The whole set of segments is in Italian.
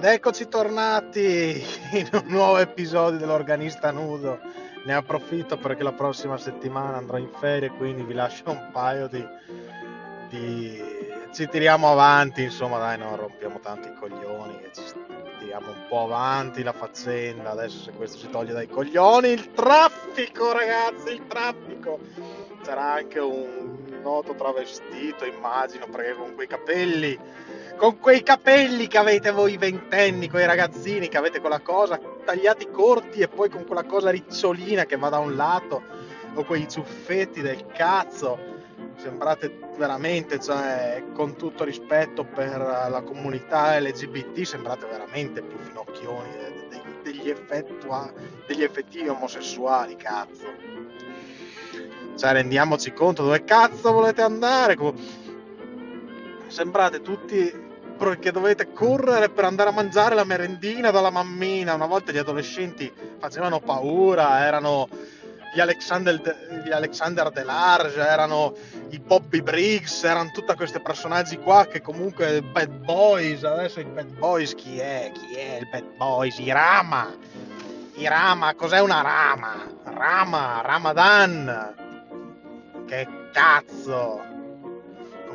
Ed eccoci tornati in un nuovo episodio dell'Organista Nudo. Ne approfitto perché la prossima settimana andrò in ferie, quindi vi lascio un paio di... di... Ci tiriamo avanti, insomma, dai, non rompiamo tanti i coglioni, ci tiriamo un po' avanti la faccenda. Adesso se questo si toglie dai coglioni, il traffico, ragazzi, il traffico. Sarà anche un noto travestito, immagino, perché con quei capelli con quei capelli che avete voi ventenni, quei ragazzini che avete quella cosa tagliati corti e poi con quella cosa ricciolina che va da un lato, o quei ciuffetti del cazzo, sembrate veramente, cioè, con tutto rispetto per la comunità LGBT, sembrate veramente più finocchioni degli, effettua, degli effettivi omosessuali, cazzo. Cioè, rendiamoci conto dove cazzo volete andare. Sembrate tutti che dovete correre per andare a mangiare la merendina dalla mammina. Una volta gli adolescenti facevano paura, erano gli Alexander, gli Alexander Delarge, erano i Bobby Briggs, erano tutti questi personaggi qua che comunque bad boys, adesso i bad boys chi è? Chi è il bad boys? I Rama. I Rama, cos'è una Rama? Rama, Ramadan. Che cazzo?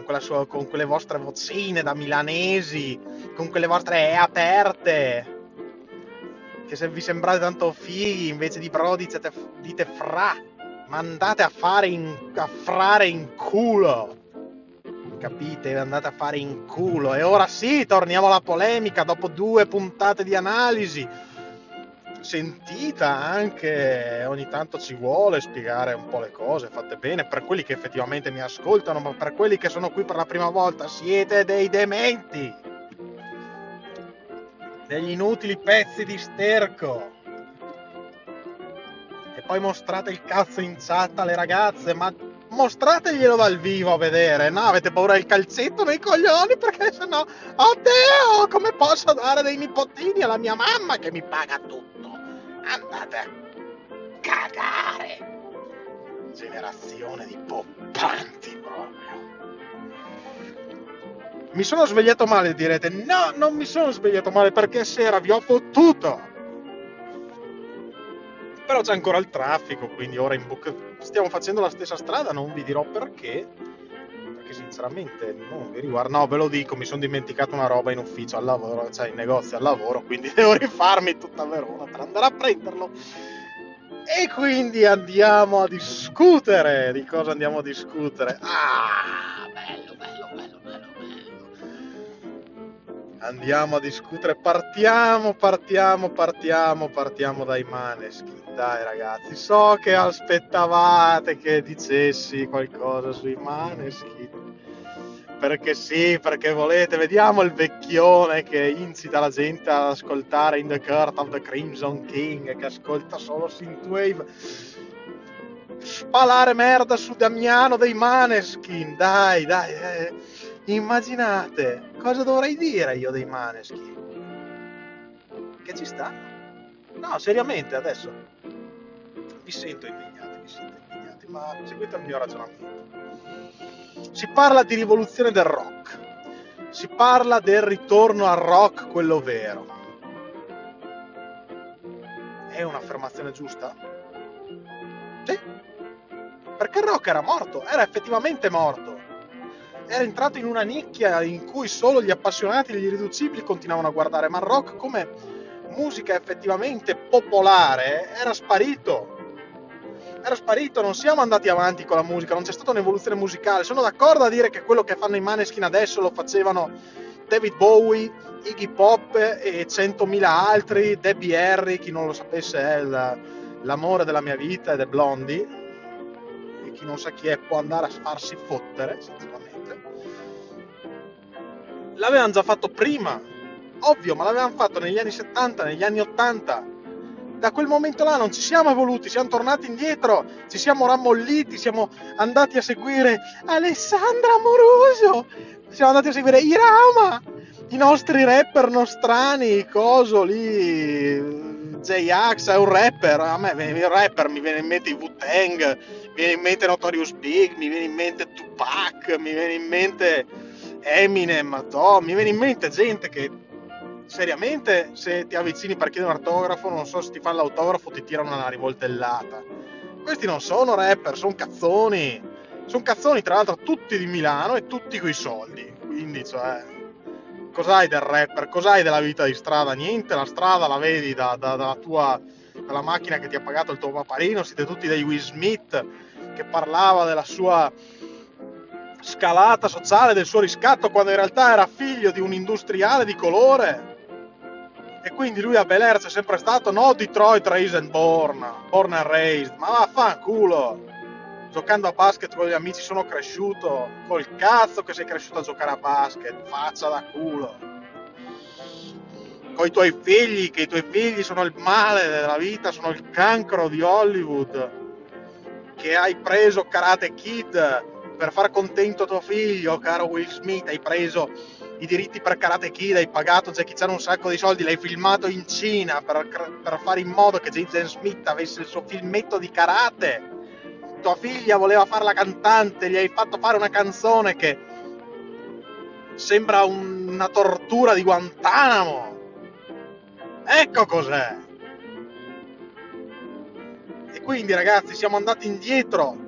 Quella sua, con quelle vostre vocine da milanesi, con quelle vostre E aperte, che se vi sembrate tanto fighi, invece di bro dite, dite fra, ma andate a fare in, a frare in culo. Capite? Andate a fare in culo. E ora sì, torniamo alla polemica dopo due puntate di analisi sentita anche ogni tanto ci vuole spiegare un po' le cose fatte bene per quelli che effettivamente mi ascoltano, ma per quelli che sono qui per la prima volta siete dei dementi, degli inutili pezzi di sterco. E poi mostrate il cazzo in chat alle ragazze, ma mostrateglielo dal vivo a vedere, no? Avete paura del calzetto nei coglioni perché sennò, oddio, come posso dare dei nipotini alla mia mamma che mi paga tutto? Andate a cagare. Generazione di poppanti proprio. Mi sono svegliato male, direte. No, non mi sono svegliato male perché sera vi ho fottuto. Però c'è ancora il traffico, quindi ora in bocca stiamo facendo la stessa strada, non vi dirò perché perché sinceramente non mi riguarda. No, ve lo dico, mi sono dimenticato una roba in ufficio al lavoro, cioè in negozio al lavoro, quindi devo rifarmi tutta Verona per andare a prenderlo. E quindi andiamo a discutere. Di cosa andiamo a discutere? Ah, bello, bello, bello, bello, bello. Andiamo a discutere. Partiamo, partiamo, partiamo, partiamo dai Maneskin. Dai ragazzi, so che aspettavate che dicessi qualcosa sui Maneskin perché sì, perché volete, vediamo il vecchione che incita la gente ad ascoltare In the Court of the Crimson King, che ascolta solo Synthwave. Spalare merda su Damiano dei Maneskin, dai, dai. Eh. Immaginate, cosa dovrei dire io dei Maneskin? Che ci sta? No, seriamente, adesso. Vi sento impegnati, vi sento impegnati, ma seguite il mio ragionamento si parla di rivoluzione del rock, si parla del ritorno al rock, quello vero. È un'affermazione giusta? Sì, perché il rock era morto, era effettivamente morto. Era entrato in una nicchia in cui solo gli appassionati e gli irriducibili continuavano a guardare, ma il rock come musica effettivamente popolare era sparito era sparito, non siamo andati avanti con la musica, non c'è stata un'evoluzione musicale. Sono d'accordo a dire che quello che fanno i Maneskin adesso lo facevano David Bowie, Iggy Pop e centomila altri, Debbie Harry, chi non lo sapesse è il, l'amore della mia vita ed è Blondie, e chi non sa chi è può andare a farsi fottere, sinceramente. L'avevano già fatto prima, ovvio, ma l'avevano fatto negli anni 70, negli anni 80 da quel momento là non ci siamo evoluti, siamo tornati indietro, ci siamo rammolliti, siamo andati a seguire Alessandra Amoroso, siamo andati a seguire Irama, i nostri rapper nostrani, coso lì, J-Ax è un rapper, a me il rapper mi viene in mente i Wu-Tang, mi viene in mente Notorious Big, mi viene in mente Tupac, mi viene in mente Eminem, no, mi viene in mente gente che seriamente se ti avvicini per chiedere un autografo, non so se ti fanno l'autografo ti tirano una rivoltellata. Questi non sono rapper, sono cazzoni. Sono cazzoni, tra l'altro, tutti di Milano e tutti coi soldi. Quindi, cioè, cos'hai del rapper? Cos'hai della vita di strada? Niente, la strada la vedi da, da, dalla tua dalla macchina che ti ha pagato il tuo paparino. Siete tutti dei Will Smith che parlava della sua scalata sociale, del suo riscatto, quando in realtà era figlio di un industriale di colore. E quindi lui a Bel Air c'è sempre stato, no Detroit raised and born, born and raised, ma vaffanculo! Giocando a basket con gli amici sono cresciuto, col cazzo che sei cresciuto a giocare a basket, faccia da culo. Con i tuoi figli, che i tuoi figli sono il male della vita, sono il cancro di Hollywood, che hai preso Karate Kid per far contento tuo figlio, caro Will Smith, hai preso i diritti per Karate Kid, hai pagato Jackie Chan un sacco di soldi, l'hai filmato in Cina per, per fare in modo che Jason Smith avesse il suo filmetto di karate. Tua figlia voleva fare la cantante, gli hai fatto fare una canzone che sembra una tortura di Guantanamo. Ecco cos'è. E quindi ragazzi siamo andati indietro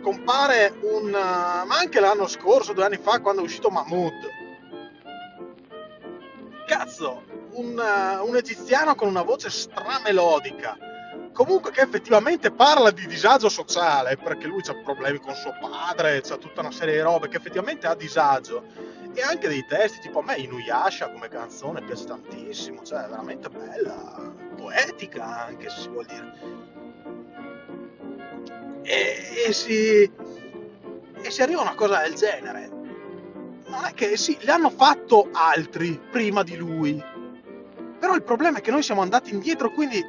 compare un... ma anche l'anno scorso, due anni fa, quando è uscito Mahmood. Cazzo, un, un egiziano con una voce stramelodica, comunque che effettivamente parla di disagio sociale, perché lui ha problemi con suo padre, c'ha tutta una serie di robe che effettivamente ha disagio. E anche dei testi, tipo a me Inuyasha come canzone piace tantissimo, cioè è veramente bella, poetica anche se si vuol dire e, e, si, e si arriva a una cosa del genere. Non è che sì, le hanno fatto altri prima di lui, però il problema è che noi siamo andati indietro, quindi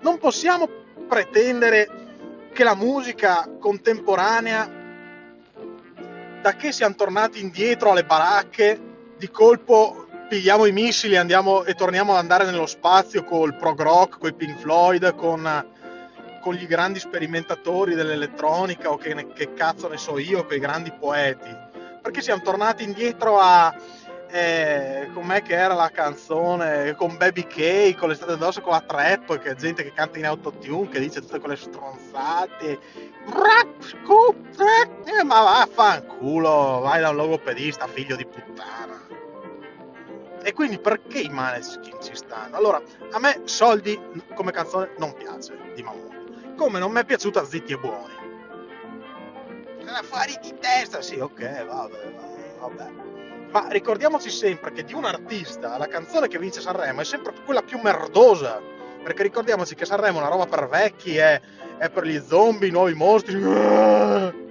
non possiamo pretendere che la musica contemporanea, da che siamo tornati indietro alle baracche, di colpo pigliamo i missili andiamo, e torniamo ad andare nello spazio col prog rock, con i Pink Floyd, con con gli grandi sperimentatori dell'elettronica o che, che cazzo ne so io, con i grandi poeti. Perché siamo tornati indietro a, eh, com'è che era la canzone con Baby K con l'estate addosso con la trap che è gente che canta in autotune che dice tutte quelle stronzate. Eh, ma vaffanculo vai da un logopedista figlio di puttana. E quindi perché i Maneskin ci stanno? Allora a me Soldi come canzone non piace di Mamma come non mi è piaciuta Zitti e Buoni. Era fuori di testa, sì, ok, vabbè, vabbè. Ma ricordiamoci sempre che di un artista la canzone che vince Sanremo è sempre quella più merdosa. Perché ricordiamoci che Sanremo è una roba per vecchi, è, è per gli zombie, i nuovi mostri.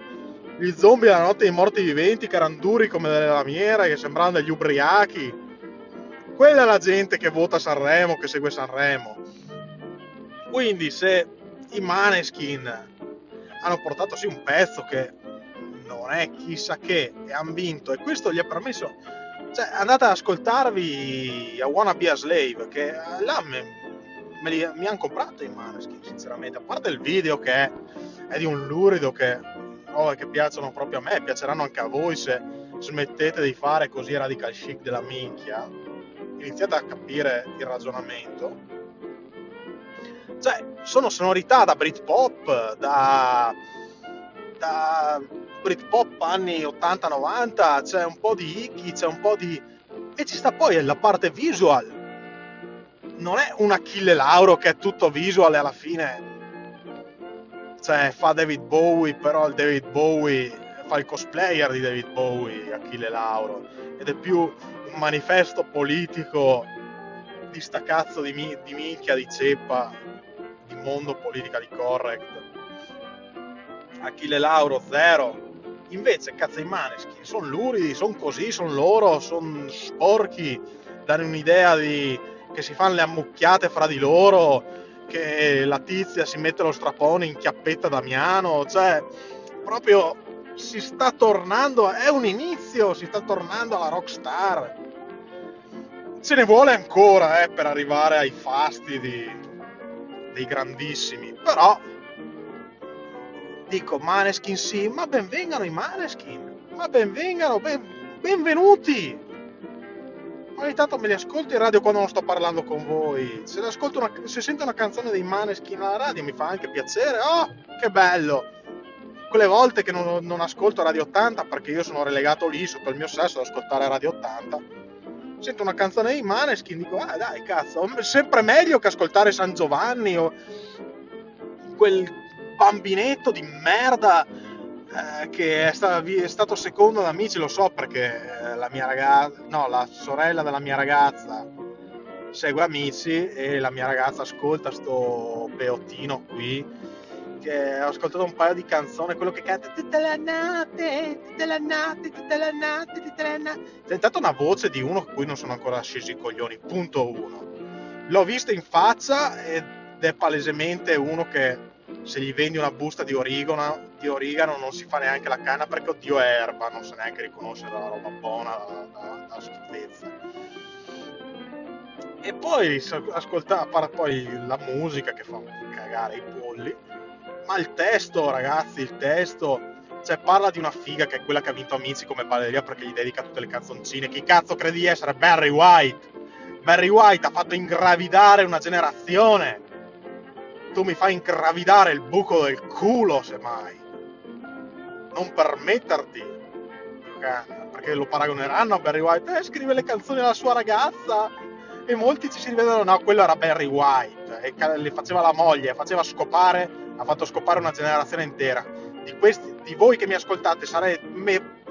Gli zombie la notte dei morti viventi, che erano duri come delle lamiere, che sembravano degli ubriachi. Quella è la gente che vota Sanremo, che segue Sanremo. Quindi se i Maneskin hanno portato sì un pezzo che non è chissà che e hanno vinto e questo gli ha permesso cioè andate ad ascoltarvi a Wanna Be a Slave che là me, me li, mi hanno comprato i Maneskin sinceramente a parte il video che è, è di un lurido che oh, che piacciono proprio a me piaceranno anche a voi se smettete di fare così radical chic della minchia iniziate a capire il ragionamento cioè, sono sonorità da Britpop, da, da Britpop anni 80-90, c'è un po' di Iggy, c'è un po' di... e ci sta poi la parte visual. Non è un Achille Lauro che è tutto visual e alla fine cioè, fa David Bowie, però il David Bowie fa il cosplayer di David Bowie, Achille Lauro, ed è più un manifesto politico di sta cazzo di, mi- di minchia, di ceppa, di mondo politica di correct. Achille Lauro, zero. Invece, cazzo i maneschi, sono luridi, sono così, sono loro, sono sporchi, danno un'idea di che si fanno le ammucchiate fra di loro, che la tizia si mette lo strapone in chiappetta Damiano, cioè proprio si sta tornando, è un inizio, si sta tornando alla rockstar. Ce ne vuole ancora eh, per arrivare ai fasti dei grandissimi, però dico Maneskin sì, ma benvengano i Maneskin, ma benvengano, ben, benvenuti, ogni tanto me li ascolto in radio quando non sto parlando con voi. Se, una, se sento una canzone dei Maneskin alla radio mi fa anche piacere. Oh, che bello! Quelle volte che non, non ascolto Radio 80 perché io sono relegato lì sotto il mio sesso ad ascoltare Radio 80. Sento una canzone dei Maneskin dico, ah dai cazzo, sempre meglio che ascoltare San Giovanni o quel bambinetto di merda eh, che è, sta, è, stato secondo da amici, lo so perché la mia ragazza, no, la sorella della mia ragazza segue amici e la mia ragazza ascolta sto peottino qui che ho ascoltato un paio di canzoni, quello che canta tutta la notte, tutta la notte, tutta la notte, tutta la notte. È diventata una voce di uno a cui non sono ancora scesi i coglioni, punto uno. L'ho visto in faccia ed è palesemente uno che se gli vendi una busta di origano, di origano non si fa neanche la canna perché oddio è erba, non sa neanche riconoscere la roba buona da, da, schifezza. E poi ascolta, poi la musica che fa cagare i polli, ma il testo ragazzi, il testo, cioè parla di una figa che è quella che ha vinto Amici come balleria perché gli dedica tutte le canzoncine, chi cazzo credi di essere? Barry White! Barry White ha fatto ingravidare una generazione tu mi fai ingravidare il buco del culo, semmai. Non permetterti, perché lo paragoneranno a Barry White. Eh, scrive le canzoni alla sua ragazza. E molti ci si rivedono, no, quello era Barry White. E le faceva la moglie, faceva scopare, ha fatto scopare una generazione intera. Di, questi, di voi che mi ascoltate, sarete me,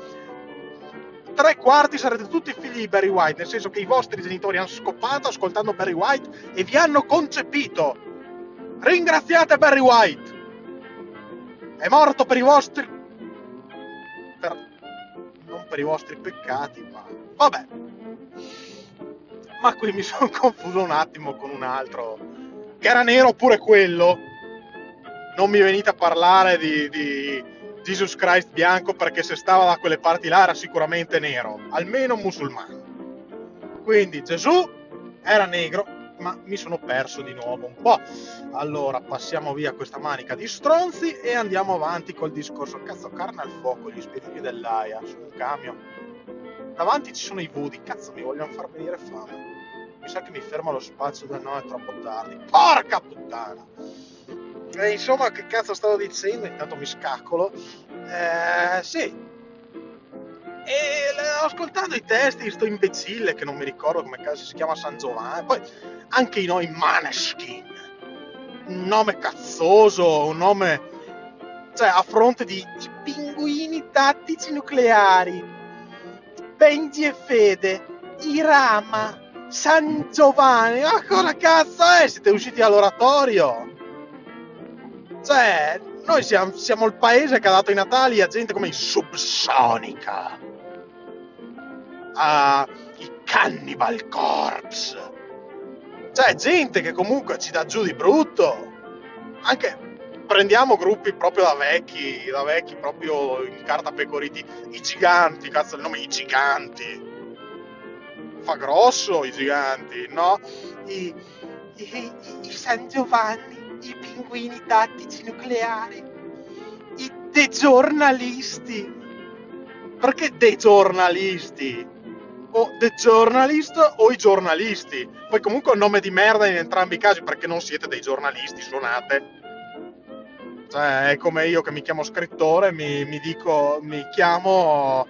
tre quarti sarete tutti figli di Barry White, nel senso che i vostri genitori hanno scopato ascoltando Barry White e vi hanno concepito. Ringraziate Barry White! È morto per i vostri... Per... non per i vostri peccati, ma... Vabbè. Ma qui mi sono confuso un attimo con un altro. Che era nero pure quello. Non mi venite a parlare di, di Jesus Christ bianco perché se stava da quelle parti là era sicuramente nero. Almeno musulmano. Quindi Gesù era negro ma mi sono perso di nuovo un po'. Allora, passiamo via questa manica di stronzi e andiamo avanti col discorso. Cazzo, carne al fuoco, gli spiriti dell'AIA su un camion. Davanti ci sono i Woody, cazzo, mi vogliono far venire fame. Mi sa che mi fermo allo spazio del no, è troppo tardi. Porca puttana! E insomma, che cazzo stavo dicendo? Intanto mi scaccolo. Eh, sì, e ascoltando i testi di sto imbecille che non mi ricordo come cazzo si chiama San Giovanni, poi anche i nomi Maneskin, un nome cazzoso, un nome, cioè a fronte di pinguini tattici nucleari, Benji e Fede, Irama, San Giovanni, ma cosa cazzo è? Siete usciti all'oratorio? Cioè, noi siamo, siamo il paese che ha dato i Natali a gente come i Subsonica a i Cannibal Corpse. Cioè, gente che comunque ci dà giù di brutto. Anche prendiamo gruppi proprio da vecchi, da vecchi proprio in carta pecoriti. I giganti, cazzo il nome, i giganti. Fa grosso i giganti, no? I, i, i, i San Giovanni, i pinguini tattici nucleari, i dei giornalisti. Perché dei giornalisti? o The Journalist o i giornalisti. Poi comunque un nome di merda in entrambi i casi perché non siete dei giornalisti, suonate. Cioè, è come io che mi chiamo scrittore, mi, mi dico, mi chiamo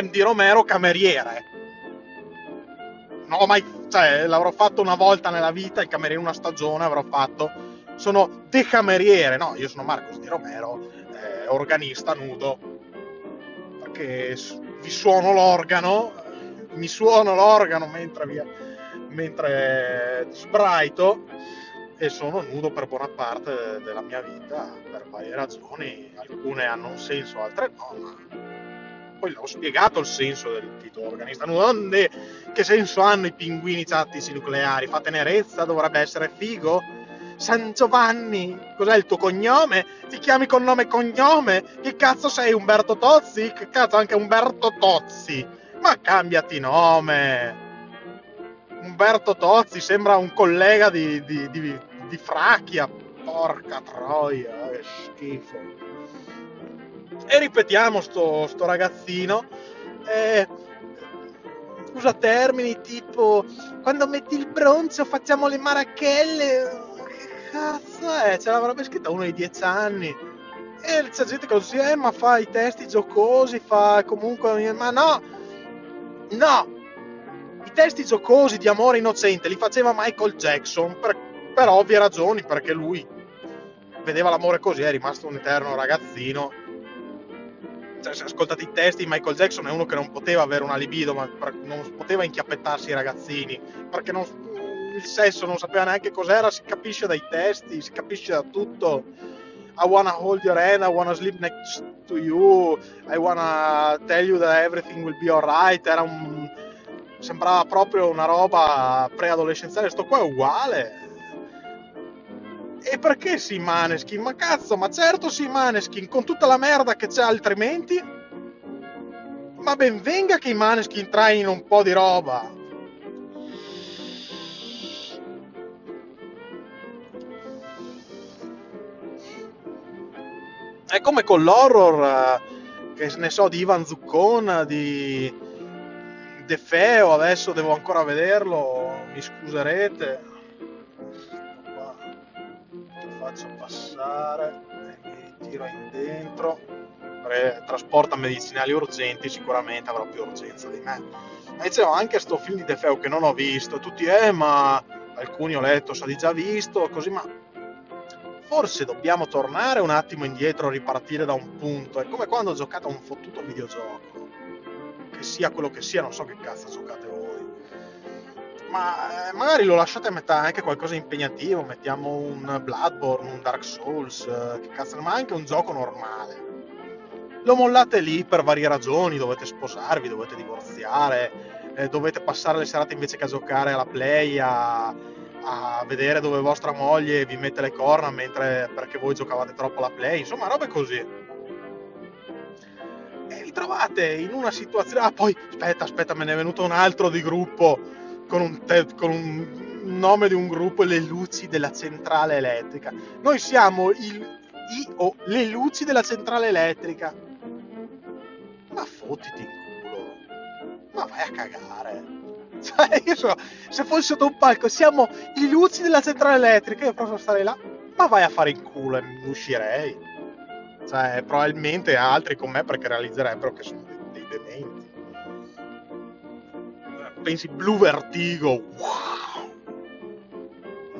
MD Romero cameriere. No, mai, cioè, l'avrò fatto una volta nella vita, il cameriere una stagione avrò fatto. Sono decameriere, no, io sono Marcos Di Romero, eh, organista nudo. Perché vi suono l'organo, mi suono l'organo mentre, via, mentre sbraito e sono nudo per buona parte della mia vita per varie ragioni, alcune hanno un senso, altre no, ma poi l'ho spiegato il senso del titolo organista Onde, che senso hanno i pinguini tattici nucleari? Fa tenerezza? Dovrebbe essere figo? San Giovanni, cos'è il tuo cognome? Ti chiami con nome e cognome? Che cazzo sei Umberto Tozzi? Che cazzo anche Umberto Tozzi? Ma cambiati nome! Umberto Tozzi sembra un collega di, di, di, di Fracchia. Porca troia, che schifo. E ripetiamo sto, sto ragazzino. Eh, usa termini tipo quando metti il bronzo facciamo le marachelle. Che cazzo è? Ce l'avrebbe scritta uno di dieci anni. E c'è gente che lo dice, eh, ma fa i testi giocosi, fa comunque... Ma no! No! I testi giocosi di amore innocente li faceva Michael Jackson per, per ovvie ragioni, perché lui vedeva l'amore così, è rimasto un eterno ragazzino cioè, ascoltate i testi, Michael Jackson è uno che non poteva avere una libido, ma non poteva inchiappettarsi i ragazzini, perché non, il sesso non sapeva neanche cos'era, si capisce dai testi, si capisce da tutto. I wanna hold your hand, I wanna sleep next to you, I wanna tell you that everything will be alright. Era un. sembrava proprio una roba preadolescenziale. Sto qua è uguale e perché si Maneskin? Ma cazzo, ma certo si Maneskin, con tutta la merda che c'è altrimenti? Ma ben venga che i Maneskin traino un po' di roba. È come con l'horror, eh, che ne so, di Ivan Zuccon, di De Feo, adesso devo ancora vederlo, mi scuserete faccio passare e mi tiro in dentro. Trasporta medicinali urgenti sicuramente avrà più urgenza di me. Ma dicevo anche sto film di De Feo che non ho visto tutti eh ma alcuni ho letto sa di già visto così ma forse dobbiamo tornare un attimo indietro ripartire da un punto. È come quando giocate a un fottuto videogioco. Che sia quello che sia non so che cazzo giocate voi ma eh, magari lo lasciate a metà anche qualcosa impegnativo, mettiamo un Bloodborne, un Dark Souls, eh, che cazzo, ma anche un gioco normale. Lo mollate lì per varie ragioni, dovete sposarvi, dovete divorziare, eh, dovete passare le serate invece che a giocare alla play, a, a vedere dove vostra moglie vi mette le corna mentre, perché voi giocavate troppo alla play, insomma robe così. E vi trovate in una situazione... Ah, poi, aspetta, aspetta, me ne è venuto un altro di gruppo con un, te- con un nome di un gruppo, le luci della centrale elettrica. Noi siamo il, i, o le luci della centrale elettrica. Ma fottiti in culo. Ma vai a cagare. Cioè, io so, se fossi sotto un palco, siamo i luci della centrale elettrica, io posso stare là, ma vai a fare in culo e uscirei. Cioè, probabilmente altri con me perché realizzerebbero che sono dei, dei dementi pensi Blue Vertigo, wow!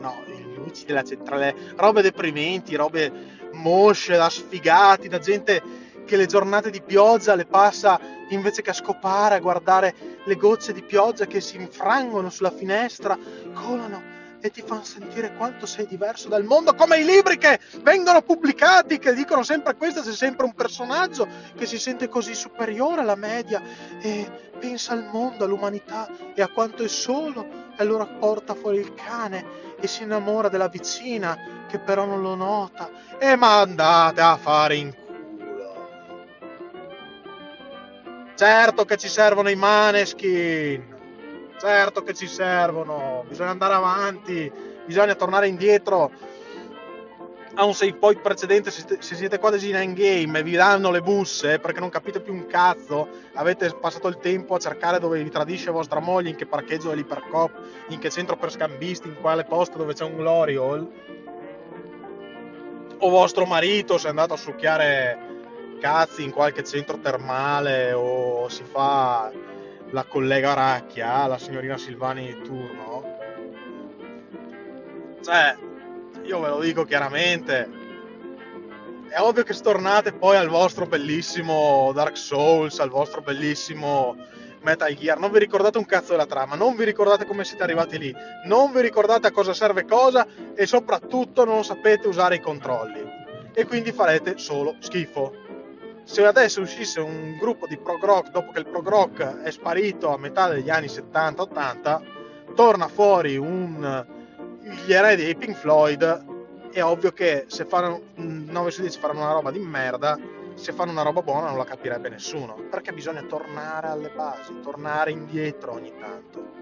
No, i luci della centrale, robe deprimenti, robe mosce, da sfigati, da gente che le giornate di pioggia le passa invece che a scopare, a guardare le gocce di pioggia che si infrangono sulla finestra, colano e ti fanno sentire quanto sei diverso dal mondo, come i libri che vengono pubblicati, che dicono sempre questo, c'è sempre un personaggio che si sente così superiore alla media e pensa al mondo, all'umanità e a quanto è solo, e allora porta fuori il cane e si innamora della vicina che però non lo nota. E ma andate a fare in culo. Certo che ci servono i maneskin certo che ci servono, bisogna andare avanti, bisogna tornare indietro. A un save point precedente se, siete qua in endgame e vi danno le busse perché non capite più un cazzo, avete passato il tempo a cercare dove vi tradisce vostra moglie, in che parcheggio è l'Ipercop, in che centro per scambisti, in quale posto dove c'è un Glory Hall, o vostro marito se è andato a succhiare cazzi in qualche centro termale o si fa la collega Racchia, la signorina Silvani di turno. Cioè, io ve lo dico chiaramente, è ovvio che stornate poi al vostro bellissimo Dark Souls, al vostro bellissimo Metal Gear, non vi ricordate un cazzo della trama, non vi ricordate come siete arrivati lì, non vi ricordate a cosa serve cosa e soprattutto non sapete usare i controlli. E quindi farete solo schifo se adesso uscisse un gruppo di prog rock dopo che il prog rock è sparito a metà degli anni 70-80, torna fuori un, gli eredi dei Pink Floyd, è ovvio che se fanno 9 su 10 faranno una roba di merda, se fanno una roba buona non la capirebbe nessuno, perché bisogna tornare alle basi, tornare indietro ogni tanto.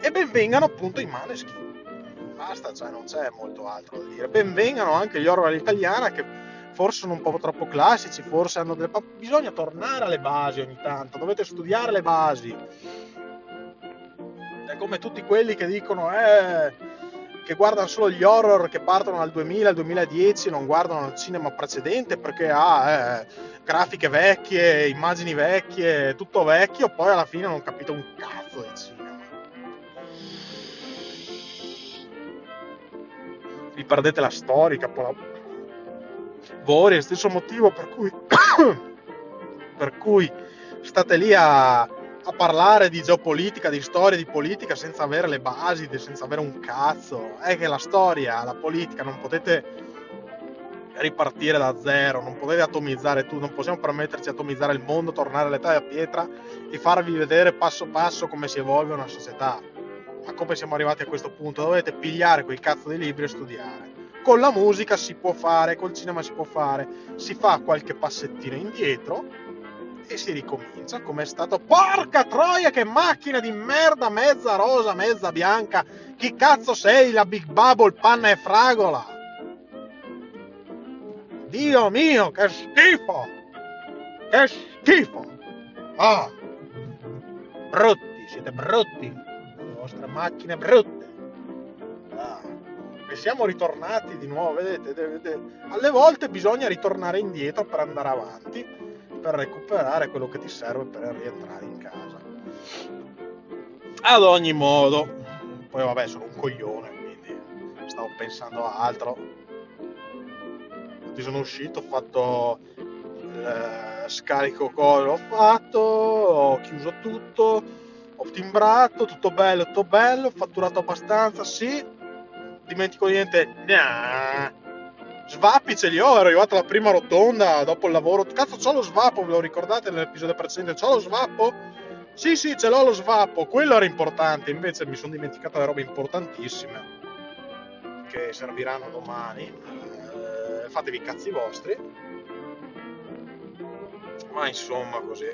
E benvengano appunto i Maneskin. Basta, cioè non c'è molto altro da dire. Benvengano anche gli horror all'italiana che forse sono un po' troppo classici, forse hanno delle... bisogna tornare alle basi ogni tanto, dovete studiare le basi. È come tutti quelli che dicono, eh, che guardano solo gli horror che partono dal 2000 al 2010, non guardano il cinema precedente perché ha eh, grafiche vecchie, immagini vecchie, tutto vecchio, poi alla fine non capito un cazzo di cinema. Vi perdete la storica, poi voi, stesso motivo per cui, per cui state lì a, a, parlare di geopolitica, di storia, di politica senza avere le basi, senza avere un cazzo. È che la storia, la politica, non potete ripartire da zero, non potete atomizzare tutto, non possiamo permetterci di atomizzare il mondo, tornare all'età della pietra e farvi vedere passo passo come si evolve una società. Ma come siamo arrivati a questo punto? Dovete pigliare quel cazzo di libri e studiare. Con la musica si può fare, col cinema si può fare, si fa qualche passettino indietro e si ricomincia come è stato. Porca troia, che macchina di merda, mezza rosa, mezza bianca. Chi cazzo sei, la Big Bubble, panna e fragola? Dio mio, che schifo! Che schifo! Ah! Brutti, siete brutti! Le vostre macchine brutte! E siamo ritornati di nuovo, vedete, vedete, alle volte bisogna ritornare indietro per andare avanti, per recuperare quello che ti serve per rientrare in casa. Ad ogni modo, poi vabbè sono un coglione, quindi stavo pensando a altro. Ti sono uscito, ho fatto eh, scarico call, ho fatto, ho chiuso tutto, ho timbrato, tutto bello, tutto bello, ho fatturato abbastanza, sì, dimentico niente. Nah. Svappi ce li ho, ero arrivato alla prima rotonda dopo il lavoro. Cazzo, c'ho lo svappo, ve lo ricordate nell'episodio precedente? C'ho lo svappo? Sì, sì, ce l'ho lo svappo. Quello era importante, invece mi sono dimenticato le robe importantissime che serviranno domani. Eh, fatevi i cazzi vostri. Ma insomma, così.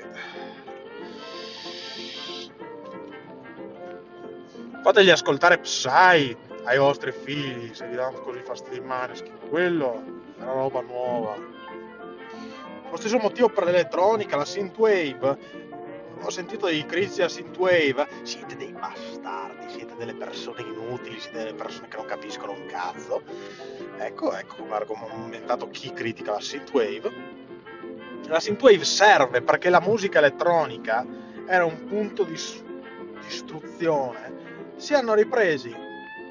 Fategli ascoltare Psy ai vostri figli se vi danno così fastidio in maneschi quello è una roba nuova. Lo stesso motivo per l'elettronica la synthwave. Ho sentito dei critici a synthwave. Siete dei bastardi siete delle persone inutili siete delle persone che non capiscono un cazzo. Ecco ecco come ha argomentato chi critica la synthwave. La synthwave serve perché la musica elettronica era un punto di istruzione si hanno ripresi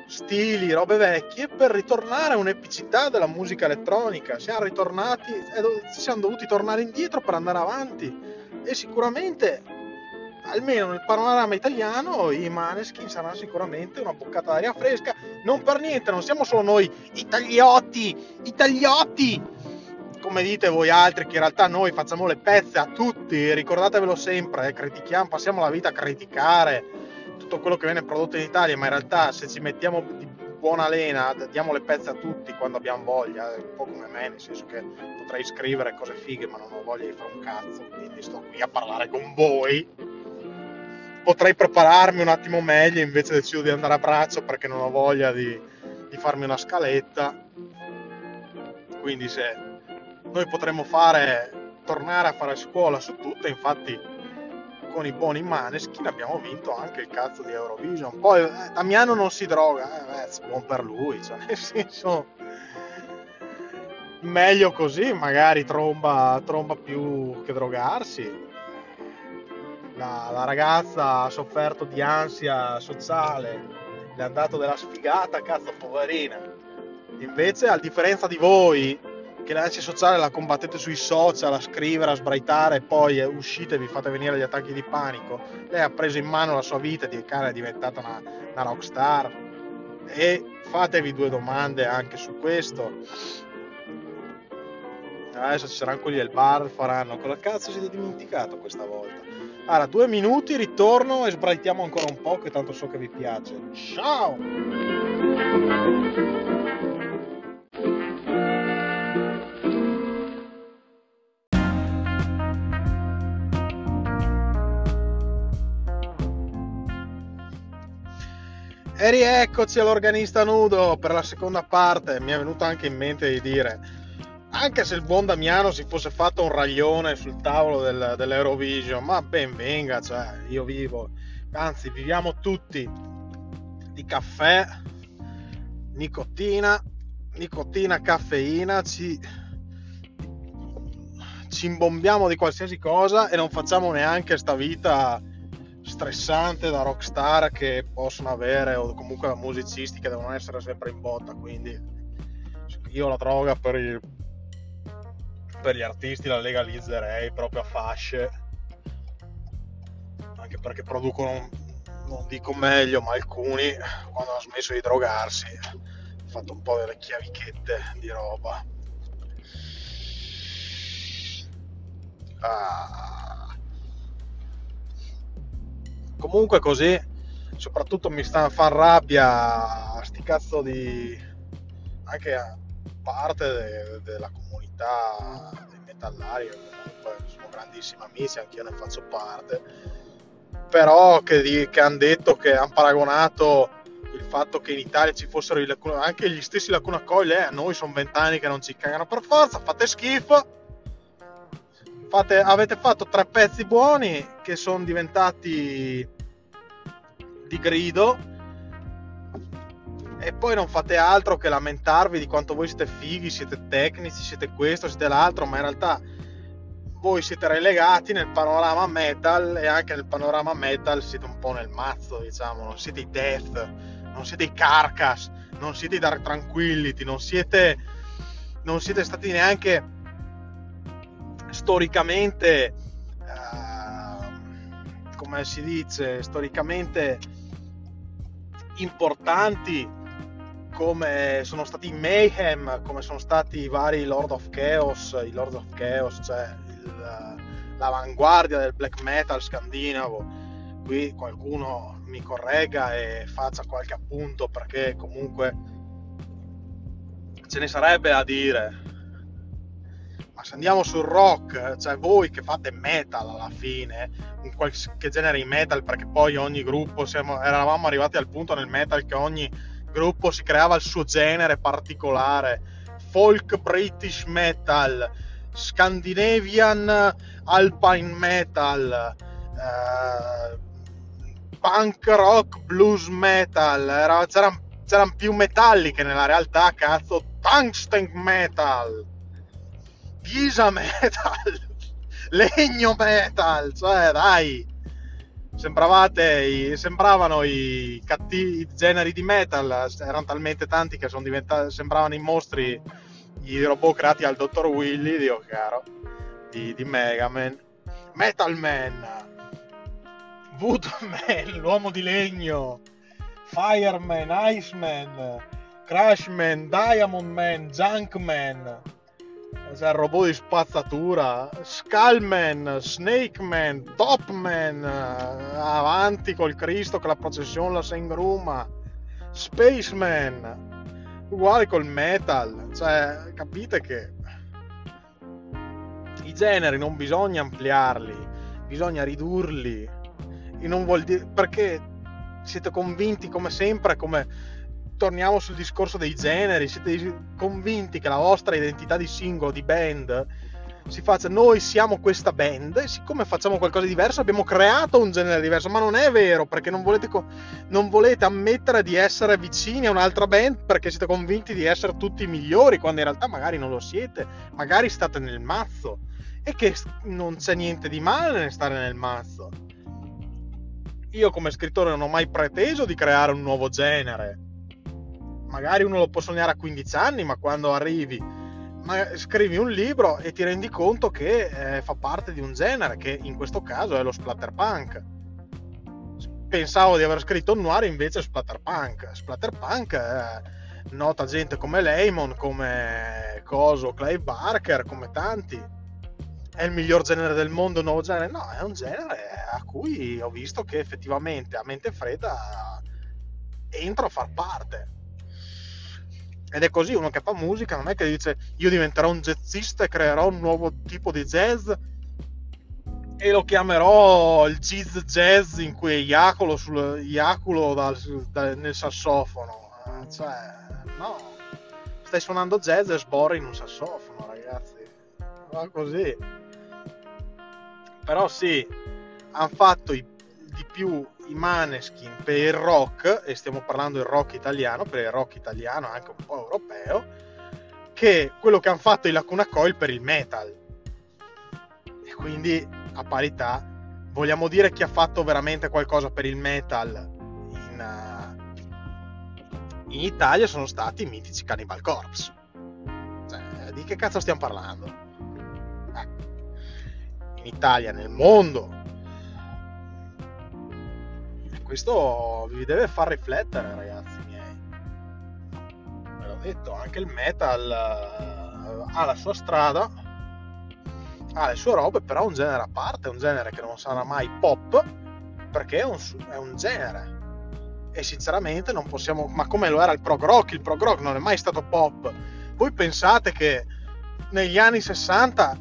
stili, robe vecchie per ritornare a un'epicità della musica elettronica. Siamo ritornati e ci siamo dovuti tornare indietro per andare avanti. E sicuramente, almeno nel panorama italiano, i Maneskin saranno sicuramente una boccata d'aria fresca. Non per niente, non siamo solo noi itagliotti, itagliotti! Come dite voi altri, che in realtà noi facciamo le pezze a tutti, ricordatevelo sempre, eh, critichiamo, passiamo la vita a criticare tutto quello che viene prodotto in Italia, ma in realtà se ci mettiamo di buona lena, diamo le pezze a tutti quando abbiamo voglia, un po' come me, nel senso che potrei scrivere cose fighe, ma non ho voglia di fare un cazzo, quindi sto qui a parlare con voi. Potrei prepararmi un attimo meglio, invece decido di andare a braccio perché non ho voglia di, di farmi una scaletta. Quindi se noi potremmo fare, tornare a fare scuola su tutto, infatti con i buoni Maneskin abbiamo vinto anche il cazzo di Eurovision. Poi eh, Damiano non si droga, eh, buon per lui, cioè, nel senso meglio così, magari tromba, tromba più che drogarsi. La, la, ragazza ha sofferto di ansia sociale, le ha dato della sfigata, cazzo poverina. Invece, a differenza di voi, che l'ansia sociale la combattete sui social, a scrivere, a sbraitare e poi uscite e vi fate venire gli attacchi di panico. Lei ha preso in mano la sua vita di cara è diventata una, una rockstar. E fatevi due domande anche su questo. Adesso ci saranno quelli del bar, faranno cosa cazzo siete dimenticato questa volta? Allora, due minuti, ritorno e sbraitiamo ancora un po' che tanto so che vi piace. Ciao! E rieccoci all'organista nudo per la seconda parte. Mi è venuto anche in mente di dire anche se il buon Damiano si fosse fatto un raglione sul tavolo del, dell'Eurovision, ma ben venga, cioè io vivo, anzi viviamo tutti di caffè, nicotina, nicotina, caffeina, ci, ci imbombiamo di qualsiasi cosa e non facciamo neanche sta vita stressante da rockstar che possono avere o comunque musicisti che devono essere sempre in botta quindi io la droga per, il, per gli artisti la legalizzerei proprio a fasce anche perché producono non dico meglio ma alcuni quando hanno smesso di drogarsi hanno fatto un po' delle chiavichette di roba ah. Comunque così soprattutto mi sta a far rabbia sti cazzo di anche a parte de- della comunità dei metallari comunque sono grandissimi amici anche io ne faccio parte però che, che hanno detto che hanno paragonato il fatto che in Italia ci fossero i, anche gli stessi Lacuna Coil, eh, a noi sono vent'anni che non ci cagano per forza, fate schifo. Fate, avete fatto tre pezzi buoni che sono diventati di grido. E poi non fate altro che lamentarvi di quanto voi siete fighi, siete tecnici, siete questo, siete l'altro, ma in realtà voi siete relegati nel panorama metal e anche nel panorama metal siete un po' nel mazzo, diciamo, non siete i death, non siete i carcass, non siete i dark tranquillity, non siete, non siete stati neanche storicamente, uh, come si dice, storicamente importanti come sono stati i Mayhem, come sono stati i vari Lord of Chaos, i Lord of Chaos, cioè il, l'avanguardia del black metal scandinavo. Qui qualcuno mi corregga e faccia qualche appunto perché comunque ce ne sarebbe a dire. Ma se andiamo sul rock, cioè voi che fate metal alla fine, in qualche genere di metal, perché poi ogni gruppo, siamo, eravamo arrivati al punto nel metal che ogni gruppo si creava il suo genere particolare, folk British metal, Scandinavian alpine metal, eh, punk rock blues metal, era, c'erano, c'erano più metalli che nella realtà, cazzo, tungsten metal, ghisa metal, legno metal, cioè dai. Sembravate i, sembravano i cattivi generi di metal. Erano talmente tanti che sembravano i mostri i robot creati dal dottor Willy dio caro di, di Mega Man. Metal Man. Voodoo Man l'uomo di legno. Fireman Iceman. Crashman Diamond Man Junkman cioè, robot di spazzatura, Skullman, Snakeman, Topman, avanti col Cristo che la processione la Sengruma, Spaceman, uguale col metal, cioè capite che i generi non bisogna ampliarli, bisogna ridurli. E non vuol dire perché siete convinti come sempre come torniamo sul discorso dei generi, siete convinti che la vostra identità di singolo, di band, si faccia noi siamo questa band e siccome facciamo qualcosa di diverso abbiamo creato un genere diverso, ma non è vero perché non volete, non volete ammettere di essere vicini a un'altra band perché siete convinti di essere tutti migliori quando in realtà magari non lo siete, magari state nel mazzo e che non c'è niente di male nel stare nel mazzo. Io come scrittore non ho mai preteso di creare un nuovo genere magari uno lo può sognare a 15 anni, ma quando arrivi, ma scrivi un libro e ti rendi conto che eh, fa parte di un genere, che in questo caso è lo splatterpunk. Pensavo di aver scritto un noir, invece splatterpunk. Splatterpunk eh, nota gente come Lemon, come Coso, Clay Barker, come tanti. È il miglior genere del mondo, un nuovo genere? No, è un genere a cui ho visto che effettivamente a mente fredda entro a far parte ed è così, uno che fa musica non è che dice io diventerò un jazzista e creerò un nuovo tipo di jazz e lo chiamerò il jazz jazz in cui iaculo, sul, iaculo dal, dal, nel sassofono. Cioè, no, stai suonando jazz e sborri in un sassofono, ragazzi. va così. Però sì, hanno fatto i, di più i Maneskin per il rock, e stiamo parlando del rock italiano, per il rock italiano anche un po' europeo, che quello che hanno fatto i Lacuna Coil per il metal. E quindi a parità vogliamo dire chi ha fatto veramente qualcosa per il metal in, uh, in Italia sono stati i mitici Cannibal Corpse. Cioè, di che cazzo stiamo parlando? Eh, in Italia, nel mondo. Questo vi deve far riflettere, ragazzi miei. Ve l'ho detto, anche il metal uh, ha la sua strada ha le sue robe, però è un genere a parte, è un genere che non sarà mai pop, perché è un, è un genere. E sinceramente non possiamo... Ma come lo era il prog rock? Il prog rock non è mai stato pop. Voi pensate che negli anni 60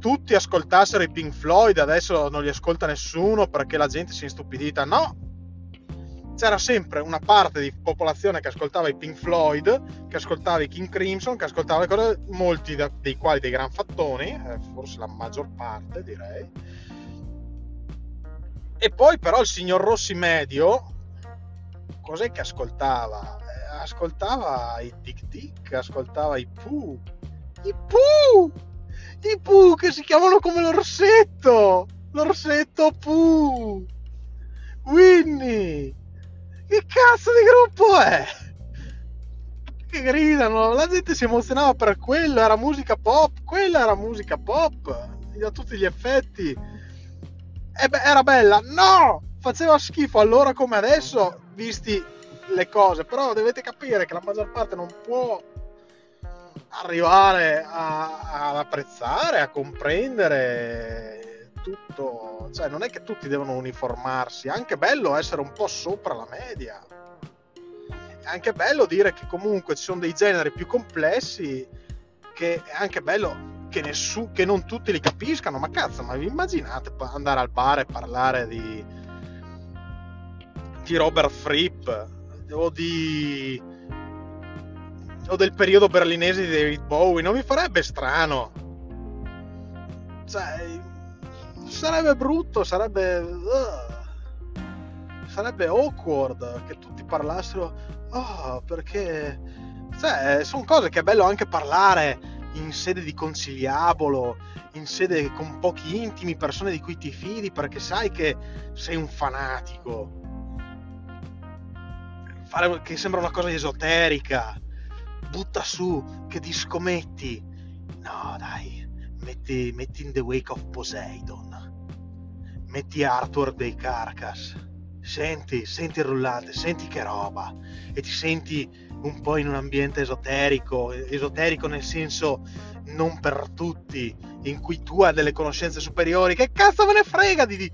tutti ascoltassero i Pink Floyd, adesso non li ascolta nessuno perché la gente si è istupidita? No, c'era sempre una parte di popolazione che ascoltava i Pink Floyd, che ascoltava i King Crimson, che ascoltava le cose, molti da, dei quali dei gran fattoni, eh, forse la maggior parte direi. E poi però il signor Rossi medio, cos'è che ascoltava? Eh, ascoltava i Tic Tic, ascoltava i Pooh, i Pooh, i Pooh che si chiamano come l'orsetto, l'orsetto Pooh, Winnie che cazzo di gruppo è? Che gridano, la gente si emozionava per quello, era musica pop, quella era musica pop, a tutti gli effetti. E beh, era bella, no! Faceva schifo allora come adesso, visti le cose, però dovete capire che la maggior parte non può arrivare a, ad apprezzare, a comprendere tutto, cioè non è che tutti devono uniformarsi, è anche bello essere un po' sopra la media. È anche bello dire che comunque ci sono dei generi più complessi che è anche bello che, nessuno, che non tutti li capiscano, ma cazzo, ma vi immaginate andare al bar e parlare di, di Robert Fripp o di o del periodo berlinese di David Bowie, non vi farebbe strano? Cioè, sarebbe brutto, sarebbe. Uh, sarebbe awkward che tutti parlassero. Oh, perché. Cioè, sono cose che è bello anche parlare in sede di conciliabolo, in sede con pochi intimi, persone di cui ti fidi, perché sai che sei un fanatico. Fare che sembra una cosa esoterica. Butta su, che ti scommetti. No, dai, metti, metti in The Wake of Poseidon. Metti Arthur dei Carcass, senti, senti il rullante, senti che roba. E ti senti un po' in un ambiente esoterico, esoterico nel senso non per tutti, in cui tu hai delle conoscenze superiori, che cazzo me ne frega di, di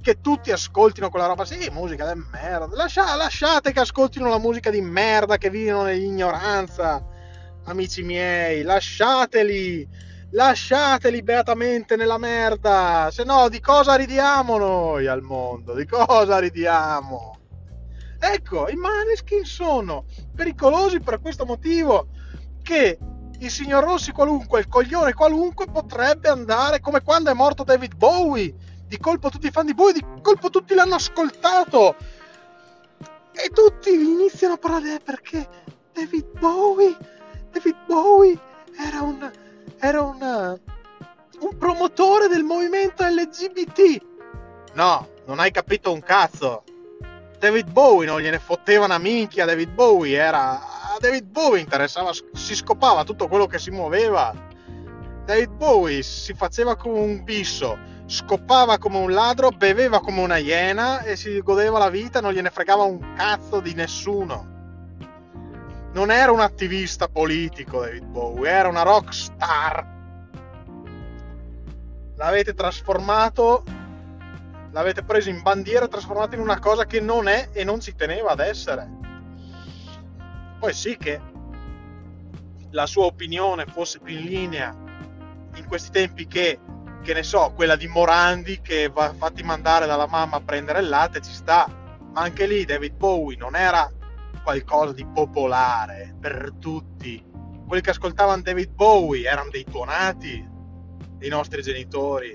che tutti ascoltino quella roba, sì, musica di merda, Lascia, lasciate che ascoltino la musica di merda, che vivono nell'ignoranza, amici miei, lasciateli, lasciateli beatamente nella merda, se no di cosa ridiamo noi al mondo? Di cosa ridiamo? Ecco, i maneskin sono pericolosi per questo motivo che il signor Rossi qualunque, il coglione qualunque potrebbe andare come quando è morto David Bowie. Di colpo tutti i fan di Bowie, di colpo tutti l'hanno ascoltato. E tutti iniziano a parlare perché David Bowie, David Bowie era un era un, un promotore del movimento LGBT. No, non hai capito un cazzo. David Bowie non gliene fotteva una minchia. David Bowie era. A David Bowie interessava, si scopava tutto quello che si muoveva. David Bowie si faceva come un bisso, scopava come un ladro, beveva come una iena e si godeva la vita, non gliene fregava un cazzo di nessuno non era un attivista politico David Bowie, era una rock star. L'avete trasformato, l'avete preso in bandiera e trasformato in una cosa che non è e non ci teneva ad essere. Poi sì che la sua opinione fosse più in linea in questi tempi che, che ne so, quella di Morandi che va fatti mandare dalla mamma a prendere il latte ci sta. Ma anche lì David Bowie non era qualcosa di popolare per tutti. Quelli che ascoltavano David Bowie erano dei tuonati. i nostri genitori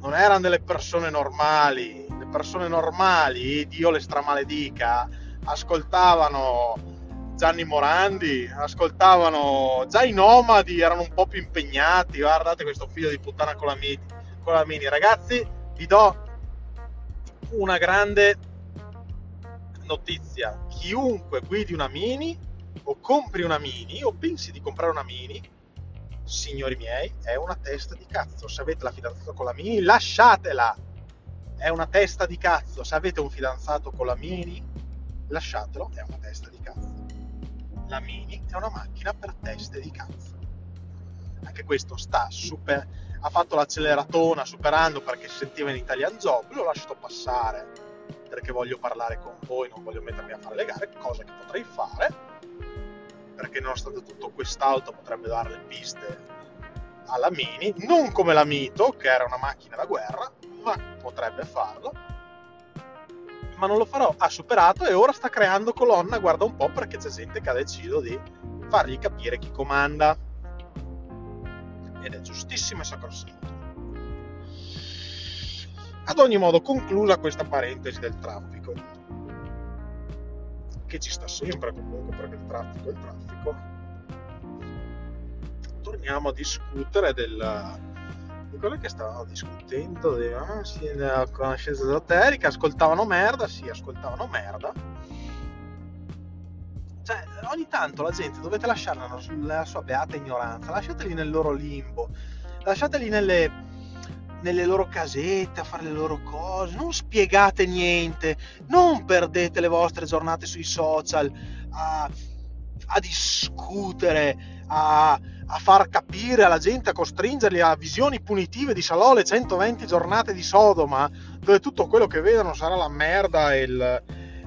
non erano delle persone normali, le persone normali, Dio le stramaledica, ascoltavano Gianni Morandi, ascoltavano già i nomadi, erano un po' più impegnati, guardate questo figlio di puttana con la mini. Ragazzi, vi do una grande notizia, chiunque guidi una mini o compri una mini o pensi di comprare una mini, signori miei, è una testa di cazzo. Se avete la fidanzata con la mini, lasciatela. È una testa di cazzo. Se avete un fidanzato con la mini, lasciatelo, è una testa di cazzo. La mini è una macchina per teste di cazzo. Anche questo sta super ha fatto l'acceleratona superando perché si sentiva in Italian Job, l'ho lasciato passare perché voglio parlare con voi, non voglio mettermi a fare le gare, cosa che potrei fare, perché nonostante tutto quest'auto potrebbe dare le piste alla Mini, non come la Mito, che era una macchina da guerra, ma potrebbe farlo. Ma non lo farò, ha superato e ora sta creando colonna, guarda un po' perché c'è gente che ha deciso di fargli capire chi comanda. Ed è giustissimo e sacrosanto. Ad ogni modo, conclusa questa parentesi del traffico, che ci sta sempre comunque perché il traffico è il traffico, torniamo a discutere del, di quello che stavamo discutendo di, ah, sì, della conoscenza esoterica, ascoltavano merda, sì, ascoltavano merda. Cioè, ogni tanto la gente dovete lasciarla nella sua beata ignoranza, lasciateli nel loro limbo, lasciateli nelle nelle loro casette a fare le loro cose, non spiegate niente, non perdete le vostre giornate sui social a, a discutere, a, a, far capire alla gente, a costringerli a visioni punitive di Salò 120 giornate di Sodoma, dove tutto quello che vedono sarà la merda e, il,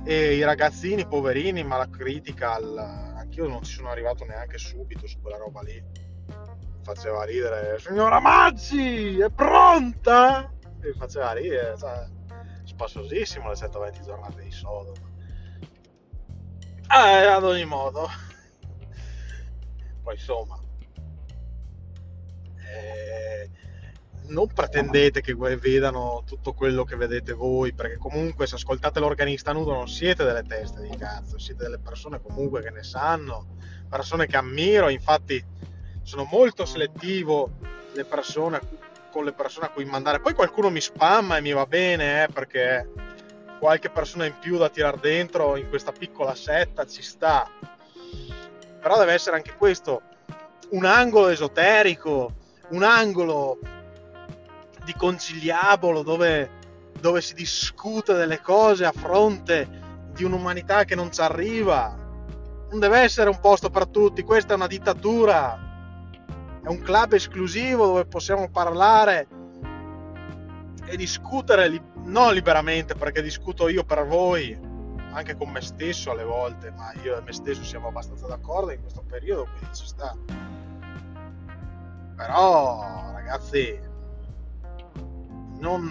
e i ragazzini poverini, ma la critica al... Anch'io non ci sono arrivato neanche subito su quella roba lì faceva ridere, signora Maggi, è pronta? E faceva ridere, cioè, spassosissimo le 120 giornate di Sodoma. Eh, ad ogni modo, poi insomma, eh, non pretendete che vedano tutto quello che vedete voi, perché comunque se ascoltate l'organista nudo non siete delle teste di cazzo, siete delle persone comunque che ne sanno, persone che ammiro, infatti sono molto selettivo le persone, con le persone a cui mandare. Poi qualcuno mi spamma e mi va bene, eh, perché qualche persona in più da tirare dentro in questa piccola setta ci sta. Però deve essere anche questo un angolo esoterico, un angolo di conciliabolo dove, dove si discute delle cose a fronte di un'umanità che non ci arriva. Non deve essere un posto per tutti, questa è una dittatura è un club esclusivo dove possiamo parlare e discutere li- non liberamente perché discuto io per voi anche con me stesso alle volte ma io e me stesso siamo abbastanza d'accordo in questo periodo quindi ci sta. Però ragazzi non,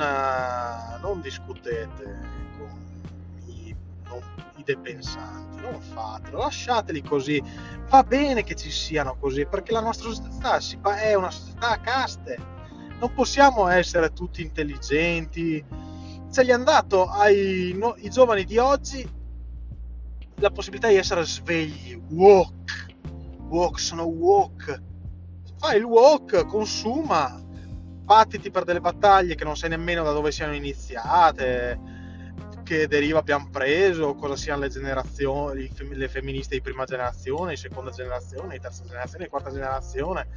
non discutete non, i depensanti non fatelo lasciateli così va bene che ci siano così, perché la nostra società è una società a caste. Non possiamo essere tutti intelligenti. Se gli hanno dato ai no, giovani di oggi la possibilità di essere svegli, walk, walk, sono walk. Fai il walk, consuma, battiti per delle battaglie che non sai nemmeno da dove siano iniziate, che deriva abbiamo preso, cosa siano le generazioni, le femministe di prima generazione, di seconda generazione, di terza generazione, di quarta generazione.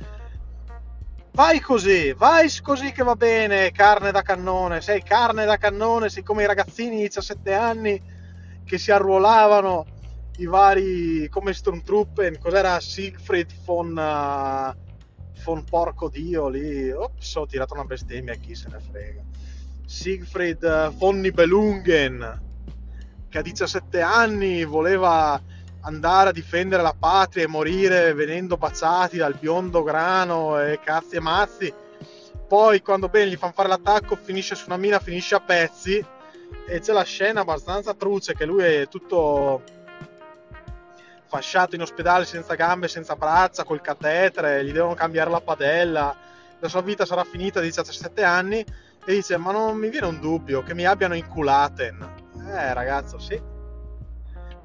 Vai così, vai così che va bene, carne da cannone, sei carne da cannone, sei come i ragazzini di 17 anni che si arruolavano i vari come Stormtrooper, cos'era Siegfried von, uh, von Porco Dio lì, ops, ho tirato una bestemmia, chi se ne frega Siegfried eh, von Nibelungen, che a 17 anni voleva andare a difendere la patria e morire venendo baciati dal biondo grano e cazzi e mazzi. Poi, quando bene gli fanno fare l'attacco, finisce su una mina, finisce a pezzi. E c'è la scena abbastanza truce che lui è tutto fasciato in ospedale senza gambe, senza braccia, col catetere, gli devono cambiare la padella la sua vita sarà finita a 17 anni e dice ma non mi viene un dubbio che mi abbiano inculaten. Eh ragazzo, sì.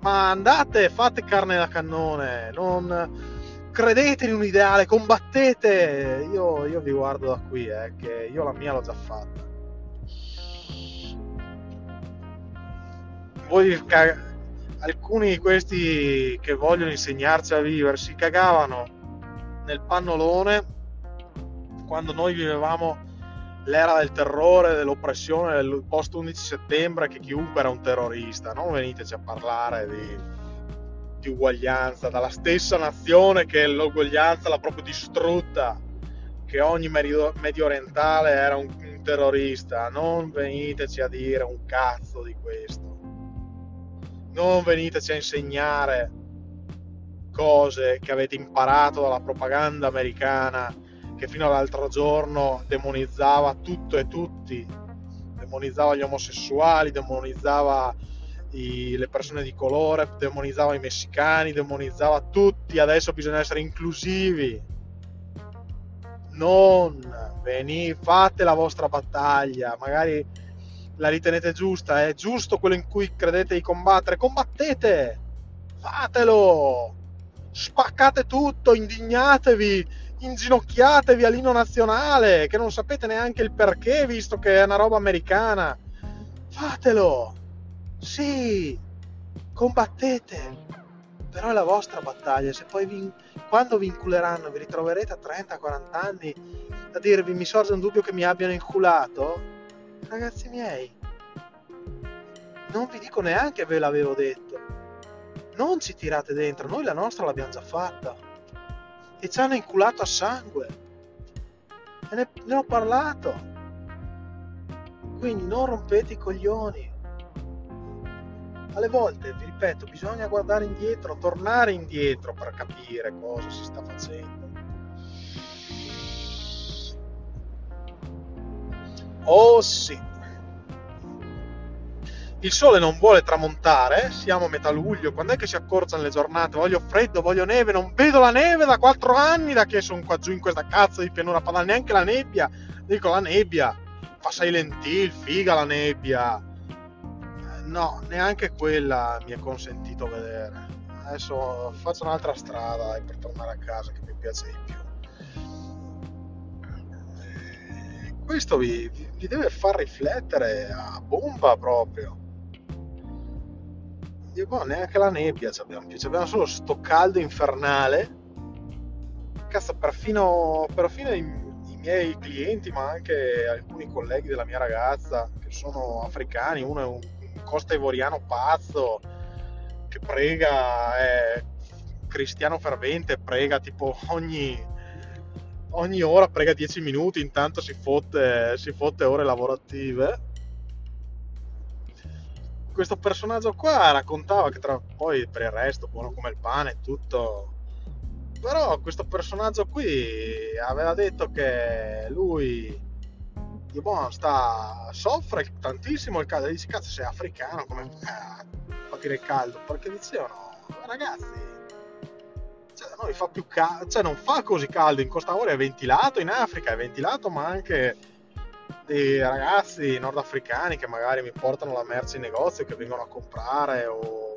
Ma andate, fate carne da cannone, non credete in un ideale, combattete. Io, io vi guardo da qui, eh, che io la mia l'ho già fatta. Voi alcuni di questi che vogliono insegnarci a vivere si cagavano nel pannolone quando noi vivevamo l'era del terrore, dell'oppressione del post 11 settembre, che chiunque era un terrorista, non veniteci a parlare di, di uguaglianza, dalla stessa nazione che l'uguaglianza l'ha proprio distrutta, che ogni medio, medio orientale era un, un terrorista, non veniteci a dire un cazzo di questo, non veniteci a insegnare cose che avete imparato dalla propaganda americana che fino all'altro giorno demonizzava tutto e tutti, demonizzava gli omosessuali, demonizzava i, le persone di colore, demonizzava i messicani, demonizzava tutti, adesso bisogna essere inclusivi. Non venite, fate la vostra battaglia, magari la ritenete giusta, è giusto quello in cui credete di combattere, combattete, fatelo, spaccate tutto, indignatevi, inginocchiatevi all'inno nazionale, che non sapete neanche il perché, visto che è una roba americana. Fatelo! Sì! Combattete! Però è la vostra battaglia, se poi vi, quando vi inculeranno vi ritroverete a 30-40 anni a dirvi mi sorge un dubbio che mi abbiano inculato, ragazzi miei, non vi dico neanche ve l'avevo detto. Non ci tirate dentro, noi la nostra l'abbiamo già fatta e ci hanno inculato a sangue. E ne, ne ho parlato. Quindi non rompete i coglioni. Alle volte, vi ripeto, bisogna guardare indietro, tornare indietro per capire cosa si sta facendo. Oh sì il sole non vuole tramontare, siamo a metà luglio, quando è che si accorciano le giornate? Voglio freddo, voglio neve, non vedo la neve da quattro anni da che sono qua giù in questa cazzo di pianura padana, neanche la nebbia, dico la nebbia, fa Silent Hill, figa la nebbia, no, neanche quella mi è consentito vedere, adesso faccio un'altra strada per tornare a casa che mi piace di più. Eh, questo vi, vi deve far riflettere a bomba proprio io boh, neanche la nebbia abbiamo più, abbiamo solo sto caldo infernale. Cazzo, perfino, perfino i, i, miei clienti, ma anche alcuni colleghi della mia ragazza, che sono africani, uno è un, un costa ivoriano pazzo, che prega, è cristiano fervente, prega tipo ogni, ogni ora, prega 10 minuti, intanto si fotte, si fotte ore lavorative questo personaggio qua raccontava che tra poi per il resto buono come il pane e tutto. Però questo personaggio qui aveva detto che lui bon, sta, soffre tantissimo il caldo. Dice cazzo sei africano come eh, patire il caldo? Perché dicevano ragazzi cioè, noi fa più caldo cioè non fa così caldo. In Costa Ora è ventilato in Africa è ventilato ma anche dei ragazzi nordafricani che magari mi portano la merce in negozio, che vengono a comprare o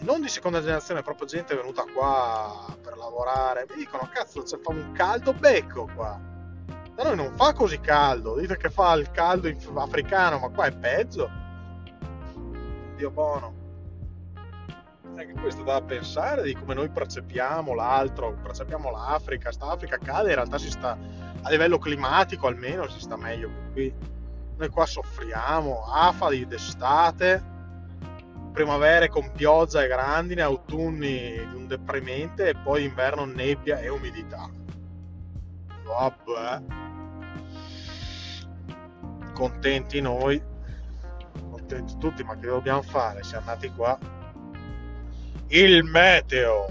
non di seconda generazione, proprio gente venuta qua per lavorare, mi dicono cazzo c'è fa un caldo becco qua. Da noi non fa così caldo, dite che fa il caldo africano, ma qua è peggio. Dio buono. Anche questo da pensare di come noi percepiamo l'altro, percepiamo l'Africa, sta Africa cade, in realtà si sta a livello climatico almeno si sta meglio qui. Noi qua soffriamo, afali d'estate, primavere con pioggia e grandine, autunni di un deprimente e poi inverno nebbia e umidità. Vabbè. Contenti noi, contenti tutti, ma che dobbiamo fare? Siamo nati qua. Il meteo.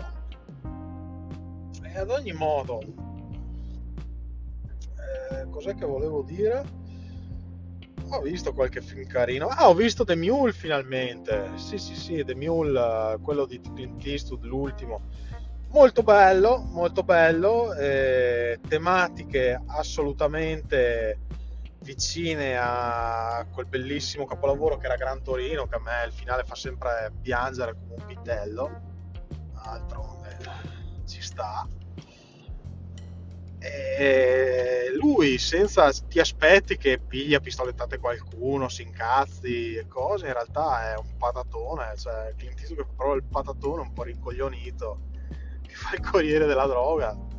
E ad ogni modo, cos'è che volevo dire? Ho visto qualche film carino. Ah, ho visto The Mule finalmente. Sì, sì, sì, The Mule, quello di Clint Eastwood, l'ultimo. Molto bello, molto bello, eh, tematiche assolutamente vicine a quel bellissimo capolavoro che era Gran Torino, che a me il finale fa sempre piangere come un vitello, d'altronde ci sta. E lui senza ti aspetti che piglia pistolettate qualcuno, si incazzi e cose, in realtà è un patatone, cioè Clint Eastwood che fa il patatone un po' rincoglionito, che fa il corriere della droga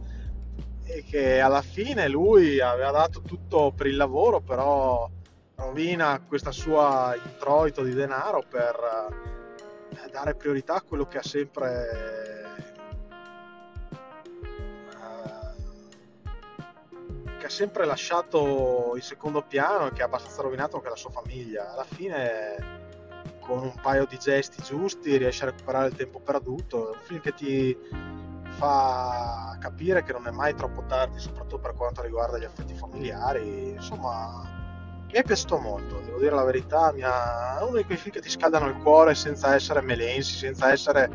e che alla fine lui aveva dato tutto per il lavoro, però rovina questa sua introito di denaro per eh, dare priorità a quello che ha sempre eh, che ha sempre lasciato in secondo piano e che ha abbastanza rovinato anche la sua famiglia. Alla fine con un paio di gesti giusti riesce a recuperare il tempo perduto. È un film che ti fa capire che non è mai troppo tardi, soprattutto per quanto riguarda gli affetti familiari. Insomma, mi è piaciuto molto, devo dire la verità. Ha... È uno di quei film che ti scaldano il cuore senza essere melensi, senza essere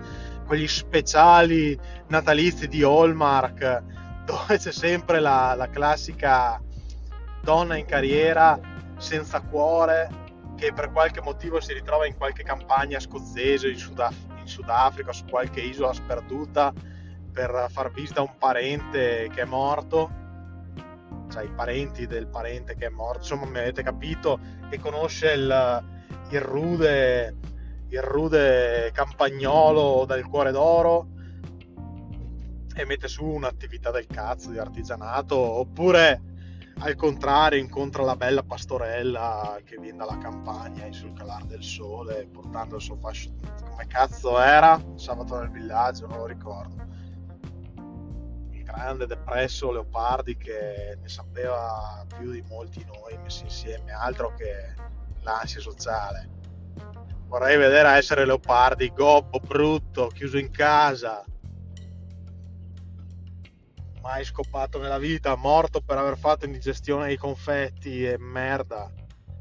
quegli speciali natalizi di Hallmark, dove c'è sempre la, la classica donna in carriera senza cuore che per qualche motivo si ritrova in qualche campagna scozzese in, Sudaf- in Sudafrica, su qualche isola sperduta per far visita a un parente che è morto, cioè i parenti del parente che è morto, insomma mi avete capito, e conosce il, il rude, il rude campagnolo del cuore d'oro e mette su un'attività del cazzo di artigianato, oppure al contrario incontra la bella pastorella che viene dalla campagna sul calare del sole portando il suo fascio come cazzo era? Sabato nel villaggio non lo ricordo grande depresso Leopardi che ne sapeva più di molti noi messi insieme, altro che l'ansia sociale. Vorrei vedere essere Leopardi gobbo, brutto, chiuso in casa, mai scopato nella vita, morto per aver fatto indigestione dei confetti e merda.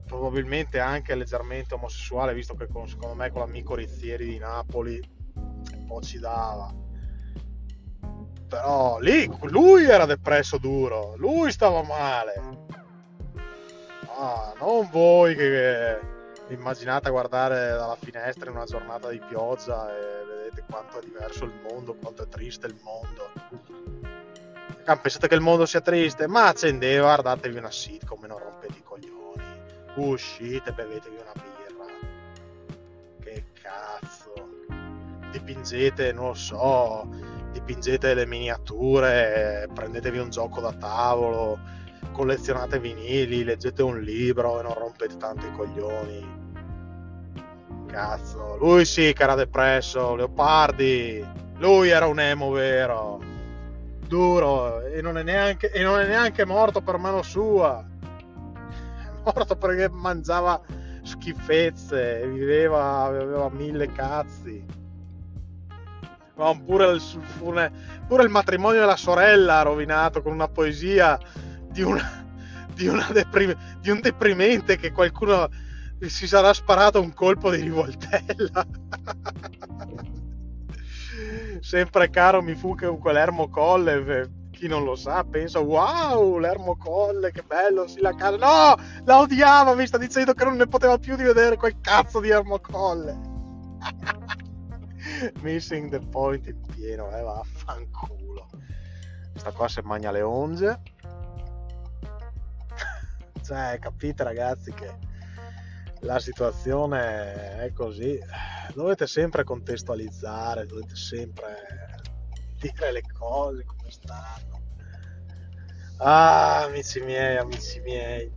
Probabilmente anche leggermente omosessuale, visto che con, secondo me con l'amico Rizzieri di Napoli un po' ci dava però lì lui era depresso duro, lui stava male. Ah, non voi che immaginate guardare dalla finestra in una giornata di pioggia e vedete quanto è diverso il mondo, quanto è triste il mondo. Ah, pensate che il mondo sia triste? Ma accendeva, guardatevi una sitcom non rompete i coglioni. Uscite, bevetevi una birra. Che cazzo. Dipingete, non lo so, dipingete le miniature, prendetevi un gioco da tavolo, collezionate vinili, leggete un libro e non rompete tanto i coglioni. Cazzo, lui sì che era depresso, Leopardi, lui era un emo vero, duro e non è neanche, non è neanche morto per mano sua, è morto perché mangiava schifezze, viveva, aveva mille cazzi pure, il, pure, il, matrimonio della sorella rovinato con una poesia di, una, di, una deprim, di un deprimente che qualcuno si sarà sparato un colpo di rivoltella. Sempre caro mi fu che quell'Ermo Colle, chi non lo sa, pensa wow, l'Ermo Colle, che bello, sì la casa. No, la odiava, mi sta dicendo che non ne poteva più di vedere quel cazzo di Ermo Colle. missing the point in pieno, eh, vaffanculo. Questa qua si magna le onge. cioè, capite ragazzi che la situazione è così. Dovete sempre contestualizzare, dovete sempre dire le cose come stanno. Ah, amici miei, amici miei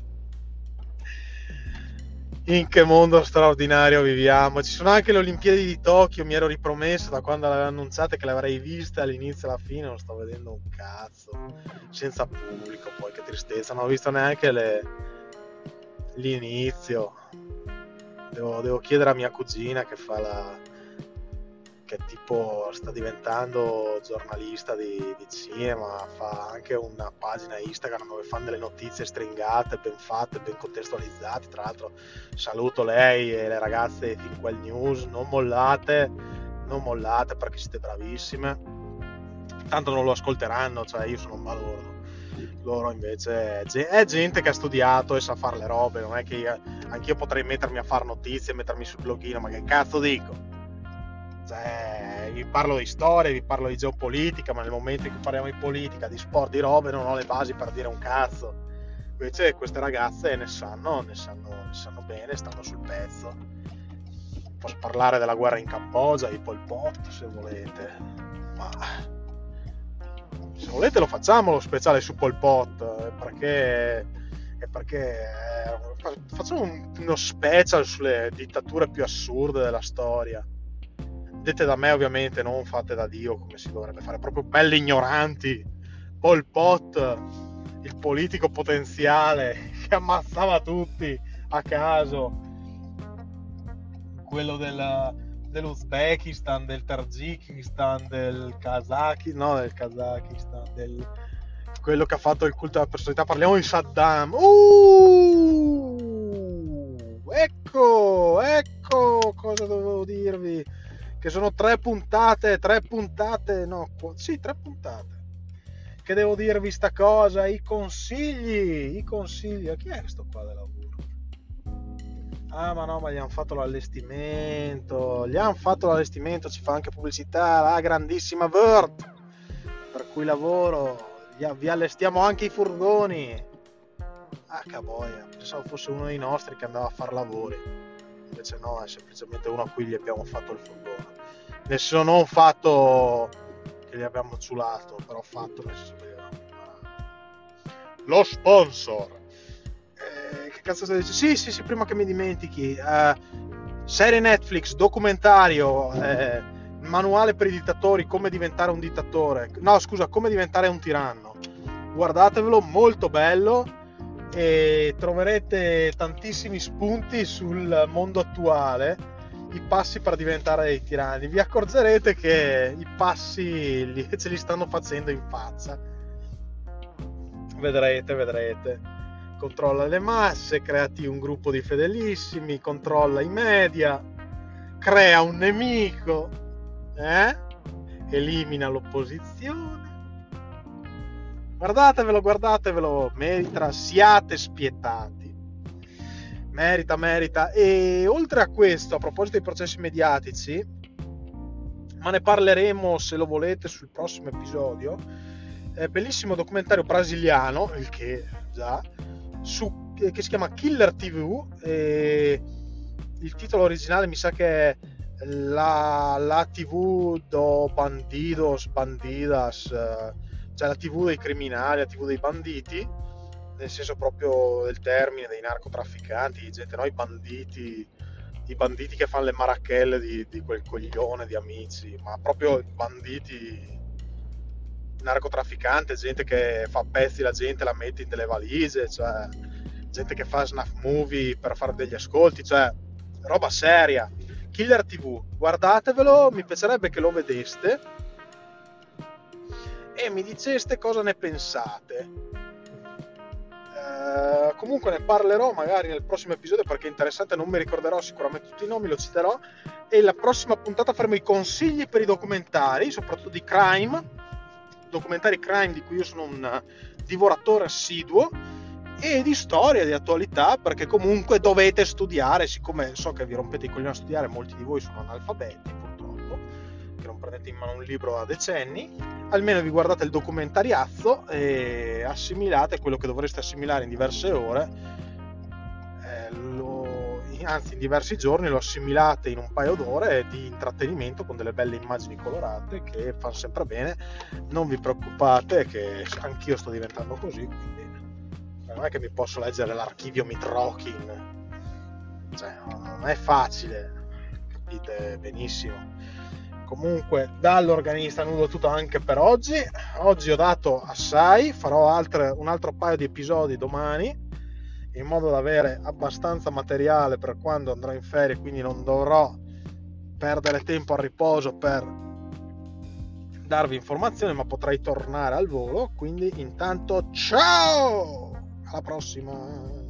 in che mondo straordinario viviamo. Ci sono anche le Olimpiadi di Tokyo, mi ero ripromesso da quando l'aveva annunciata che l'avrei vista all'inizio e alla fine, non sto vedendo un cazzo. Senza pubblico, poi che tristezza, non ho visto neanche le... l'inizio. Devo, devo chiedere a mia cugina che fa la, che tipo sta diventando giornalista di, di, cinema, fa anche una pagina Instagram dove fanno delle notizie stringate, ben fatte, ben contestualizzate. Tra l'altro saluto lei e le ragazze di Quel News, non mollate, non mollate perché siete bravissime. tanto non lo ascolteranno, cioè io sono un balordo. Loro invece è gente che ha studiato e sa fare le robe, non è che io, anch'io potrei mettermi a fare notizie, mettermi sul blogino, ma che cazzo dico? Cioè, vi parlo di storia, vi parlo di geopolitica, ma nel momento in cui parliamo di politica, di sport, di robe, non ho le basi per dire un cazzo. Invece queste ragazze ne sanno, ne sanno, ne sanno bene, stanno sul pezzo. Posso parlare della guerra in Cambogia, di Pol Pot, se volete, ma se volete lo facciamo lo speciale su Pol Pot, perché, perché eh, facciamo uno special sulle dittature più assurde della storia. Dette da me ovviamente, non fatte da Dio come si dovrebbe fare, proprio belli ignoranti. Pol Pot, il politico potenziale che ammazzava tutti a caso. Quello del, dell'Uzbekistan, del Tagikistan, del Kazakistan, no del Kazakistan, del quello che ha fatto il culto della personalità, parliamo di Saddam. Uh, ecco, ecco cosa dovevo dirvi. Che sono tre puntate, tre puntate, no, sì, tre puntate. Che devo dirvi sta cosa, i consigli, i consigli. Chi è questo qua della Ah, ma no, ma gli hanno fatto l'allestimento. Gli hanno fatto l'allestimento, ci fa anche pubblicità. La grandissima Word. Per cui lavoro. Vi allestiamo anche i furgoni. Ah, caboia. Pensavo fosse uno dei nostri che andava a fare lavori. Invece no, è semplicemente uno a cui gli abbiamo fatto il furgone. Nel senso non fatto che gli abbiamo ciulato, però fatto nel senso che lo sponsor che cazzo stai dicendo? Sì, sì, sì, prima che mi dimentichi. Uh, serie Netflix, documentario, eh, manuale per i dittatori, come diventare un dittatore. No, scusa, come diventare un tiranno. Guardatevelo, molto bello e troverete tantissimi spunti sul mondo attuale, i passi per diventare dei tiranni. Vi accorgerete che i passi li, ce li stanno facendo in faccia. Vedrete, vedrete controlla le masse, creati un gruppo di fedelissimi, controlla i media, crea un nemico, eh? elimina l'opposizione. Guardatevelo, guardatevelo, merita, siate spietati. Merita, merita. E oltre a questo, a proposito dei processi mediatici, ma ne parleremo se lo volete sul prossimo episodio. Eh, bellissimo documentario brasiliano, il che già, su, che si chiama Killer TV. E il titolo originale mi sa che è la, la TV do bandidos, bandidas, cioè la TV dei criminali, la TV dei banditi, nel senso proprio del termine, dei narcotrafficanti, gente, no? I banditi, i banditi che fanno le marachelle di, di quel coglione di amici, ma proprio banditi narcotrafficante, gente che fa pezzi la gente, la mette in delle valigie, cioè gente che fa snuff movie per fare degli ascolti, cioè roba seria. Killer TV, guardatevelo, mi piacerebbe che lo vedeste e mi diceste cosa ne pensate. Uh, comunque ne parlerò magari nel prossimo episodio perché è interessante, non mi ricorderò sicuramente tutti i nomi, lo citerò. E la prossima puntata faremo i consigli per i documentari, soprattutto di crime. Documentari crime di cui io sono un divoratore assiduo. E di storia, di attualità, perché comunque dovete studiare, siccome so che vi rompete i coglioni a studiare, molti di voi sono analfabeti purtroppo, non prendete in mano un libro da decenni, almeno vi guardate il documentariazzo e assimilate quello che dovreste assimilare in diverse ore, eh, lo anzi in diversi giorni lo assimilate in un paio d'ore di intrattenimento con delle belle immagini colorate che fanno sempre bene. Non vi preoccupate che anch'io sto diventando così, quindi non è che mi posso leggere l'archivio Mitrokin. Cioè, non è facile, capite benissimo. Comunque, dall'organista nudo tutto anche per oggi. Oggi ho dato assai, farò altre, un altro paio di episodi domani in modo da avere abbastanza materiale per quando andrò in ferie, quindi non dovrò perdere tempo a riposo per darvi informazioni, ma potrei tornare al volo. Quindi intanto ciao! Alla prossima!